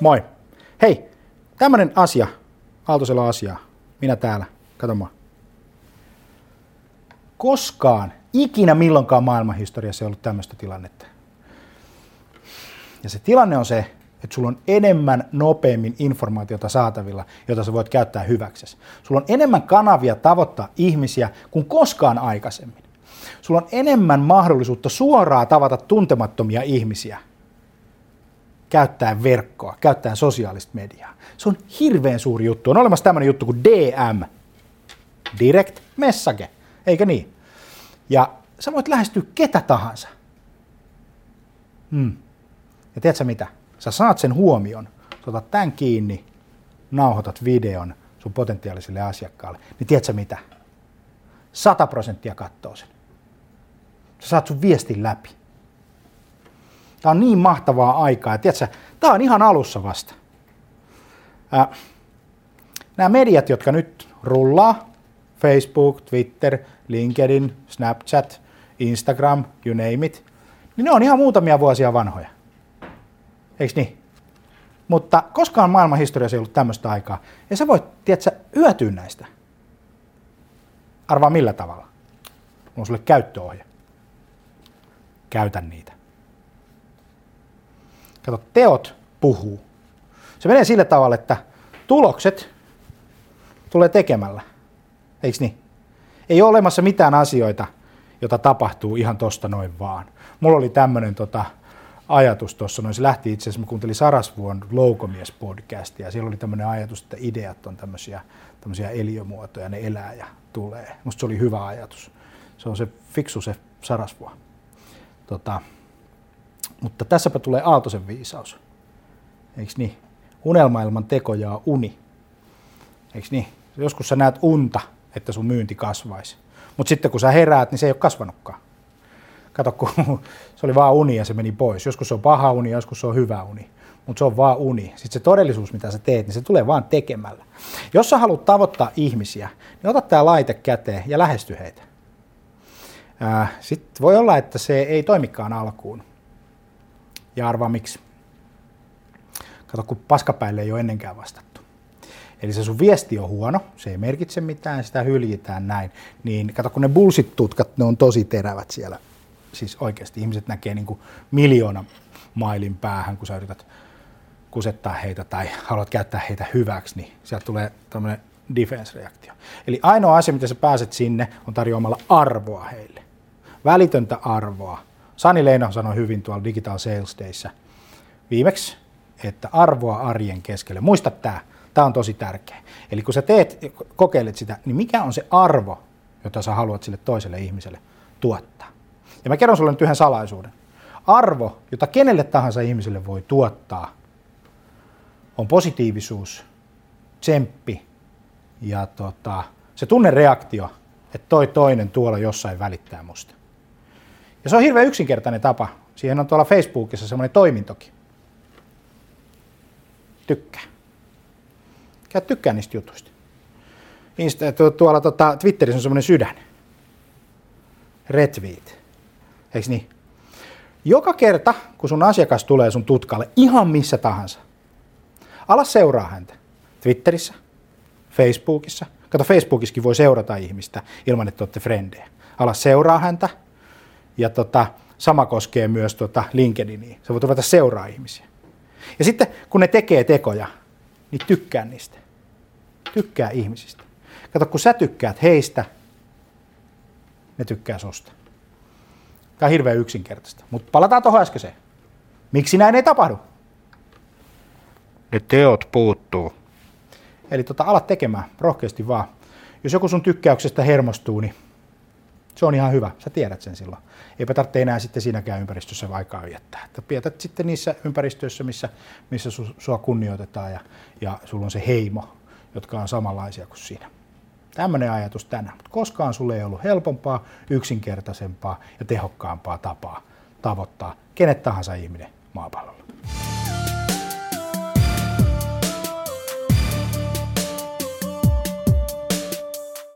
Moi. Hei, tämmönen asia, Aaltosella asiaa. Minä täällä, kato mua. Koskaan, ikinä milloinkaan maailmanhistoriassa ei ollut tämmöistä tilannetta. Ja se tilanne on se, että sulla on enemmän nopeammin informaatiota saatavilla, jota sä voit käyttää hyväksesi. Sulla on enemmän kanavia tavoittaa ihmisiä kuin koskaan aikaisemmin. Sulla on enemmän mahdollisuutta suoraan tavata tuntemattomia ihmisiä – käyttää verkkoa, käyttää sosiaalista mediaa. Se on hirveän suuri juttu. On olemassa tämmöinen juttu kuin DM, Direct Message, eikö niin? Ja sä voit lähestyä ketä tahansa. Hmm. Ja tiedätkö mitä? Sä saat sen huomion, sä otat tämän kiinni, nauhoitat videon sun potentiaaliselle asiakkaalle, niin tiedätkö mitä? 100 prosenttia kattoo sen. Sä saat sun viestin läpi. Tämä on niin mahtavaa aikaa. Tiedätkö, tämä on ihan alussa vasta. Ää, nämä mediat, jotka nyt rullaa, Facebook, Twitter, LinkedIn, Snapchat, Instagram, you name it, niin ne on ihan muutamia vuosia vanhoja. Eikö niin? Mutta koskaan maailman historiassa ei ollut tämmöistä aikaa. Ja sä voit, tiedätkö, hyötyä näistä. Arvaa millä tavalla. Mulla on sulle käyttöohje. Käytä niitä. Kato, teot puhuu. Se menee sillä tavalla, että tulokset tulee tekemällä. Eikö niin? Ei ole olemassa mitään asioita, jota tapahtuu ihan tosta noin vaan. Mulla oli tämmöinen tota, ajatus tuossa, noin se lähti itse asiassa, mä kuuntelin Sarasvuon Loukomies-podcastia, ja siellä oli tämmöinen ajatus, että ideat on tämmöisiä, tämmöisiä eliömuotoja, ne elää ja tulee. Musta se oli hyvä ajatus. Se on se fiksu se Sarasvuo. Tota, mutta tässäpä tulee Aaltosen viisaus. Eikö niin? Unelma ilman tekoja on uni. Eikö niin? Joskus sä näet unta, että sun myynti kasvaisi. Mutta sitten kun sä heräät, niin se ei ole kasvanutkaan. Kato, kun se oli vaan uni ja se meni pois. Joskus se on paha uni, joskus se on hyvä uni. Mutta se on vaan uni. Sitten se todellisuus, mitä sä teet, niin se tulee vaan tekemällä. Jos sä haluat tavoittaa ihmisiä, niin ota tämä laite käteen ja lähesty heitä. Sitten voi olla, että se ei toimikaan alkuun. Ja arvaa miksi. Kato, kun paskapäille ei ole ennenkään vastattu. Eli se sun viesti on huono, se ei merkitse mitään, sitä hyljitään näin. Niin kato, kun ne bullshit-tutkat, ne on tosi terävät siellä. Siis oikeasti ihmiset näkee niin kuin miljoona mailin päähän, kun sä yrität kusettaa heitä tai haluat käyttää heitä hyväksi, niin sieltä tulee tämmöinen defense-reaktio. Eli ainoa asia, mitä sä pääset sinne, on tarjoamalla arvoa heille. Välitöntä arvoa, Sani Leino sanoi hyvin tuolla Digital Sales Dayssä viimeksi, että arvoa arjen keskelle. Muista tämä, tämä on tosi tärkeä. Eli kun sä teet, kokeilet sitä, niin mikä on se arvo, jota sä haluat sille toiselle ihmiselle tuottaa? Ja mä kerron sulle nyt yhden salaisuuden. Arvo, jota kenelle tahansa ihmiselle voi tuottaa, on positiivisuus, tsemppi ja tota, se tunnereaktio, että toi toinen tuolla jossain välittää musta. Ja se on hirveän yksinkertainen tapa. Siihen on tuolla Facebookissa semmoinen toimintokin. Tykkää. Käy tykkää niistä jutuista. Insta, tuolla tota, Twitterissä on semmoinen sydän. Retweet. Eikö niin? Joka kerta, kun sun asiakas tulee sun tutkalle, ihan missä tahansa, ala seuraa häntä. Twitterissä, Facebookissa. Kato, Facebookissakin voi seurata ihmistä ilman, että olette frendejä. Ala seuraa häntä, ja tota, sama koskee myös tota LinkedInia. Sä voit ruveta seuraa ihmisiä. Ja sitten kun ne tekee tekoja, niin tykkää niistä. Tykkää ihmisistä. Kato, kun sä tykkäät heistä, ne tykkää susta. Tämä on hirveän yksinkertaista. Mutta palataan tuohon äskeiseen. Miksi näin ei tapahdu? Ne teot puuttuu. Eli tota, ala tekemään, rohkeasti vaan. Jos joku sun tykkäyksestä hermostuu, niin se on ihan hyvä, sä tiedät sen silloin. Eipä tarvitse enää sitten siinäkään ympäristössä aikaa viettää. Että pietät sitten niissä ympäristöissä, missä, missä su, sua kunnioitetaan ja, ja sulla on se heimo, jotka on samanlaisia kuin siinä. Tämmöinen ajatus tänään. Mutta koskaan sulle ei ollut helpompaa, yksinkertaisempaa ja tehokkaampaa tapaa tavoittaa kenet tahansa ihminen maapallolla.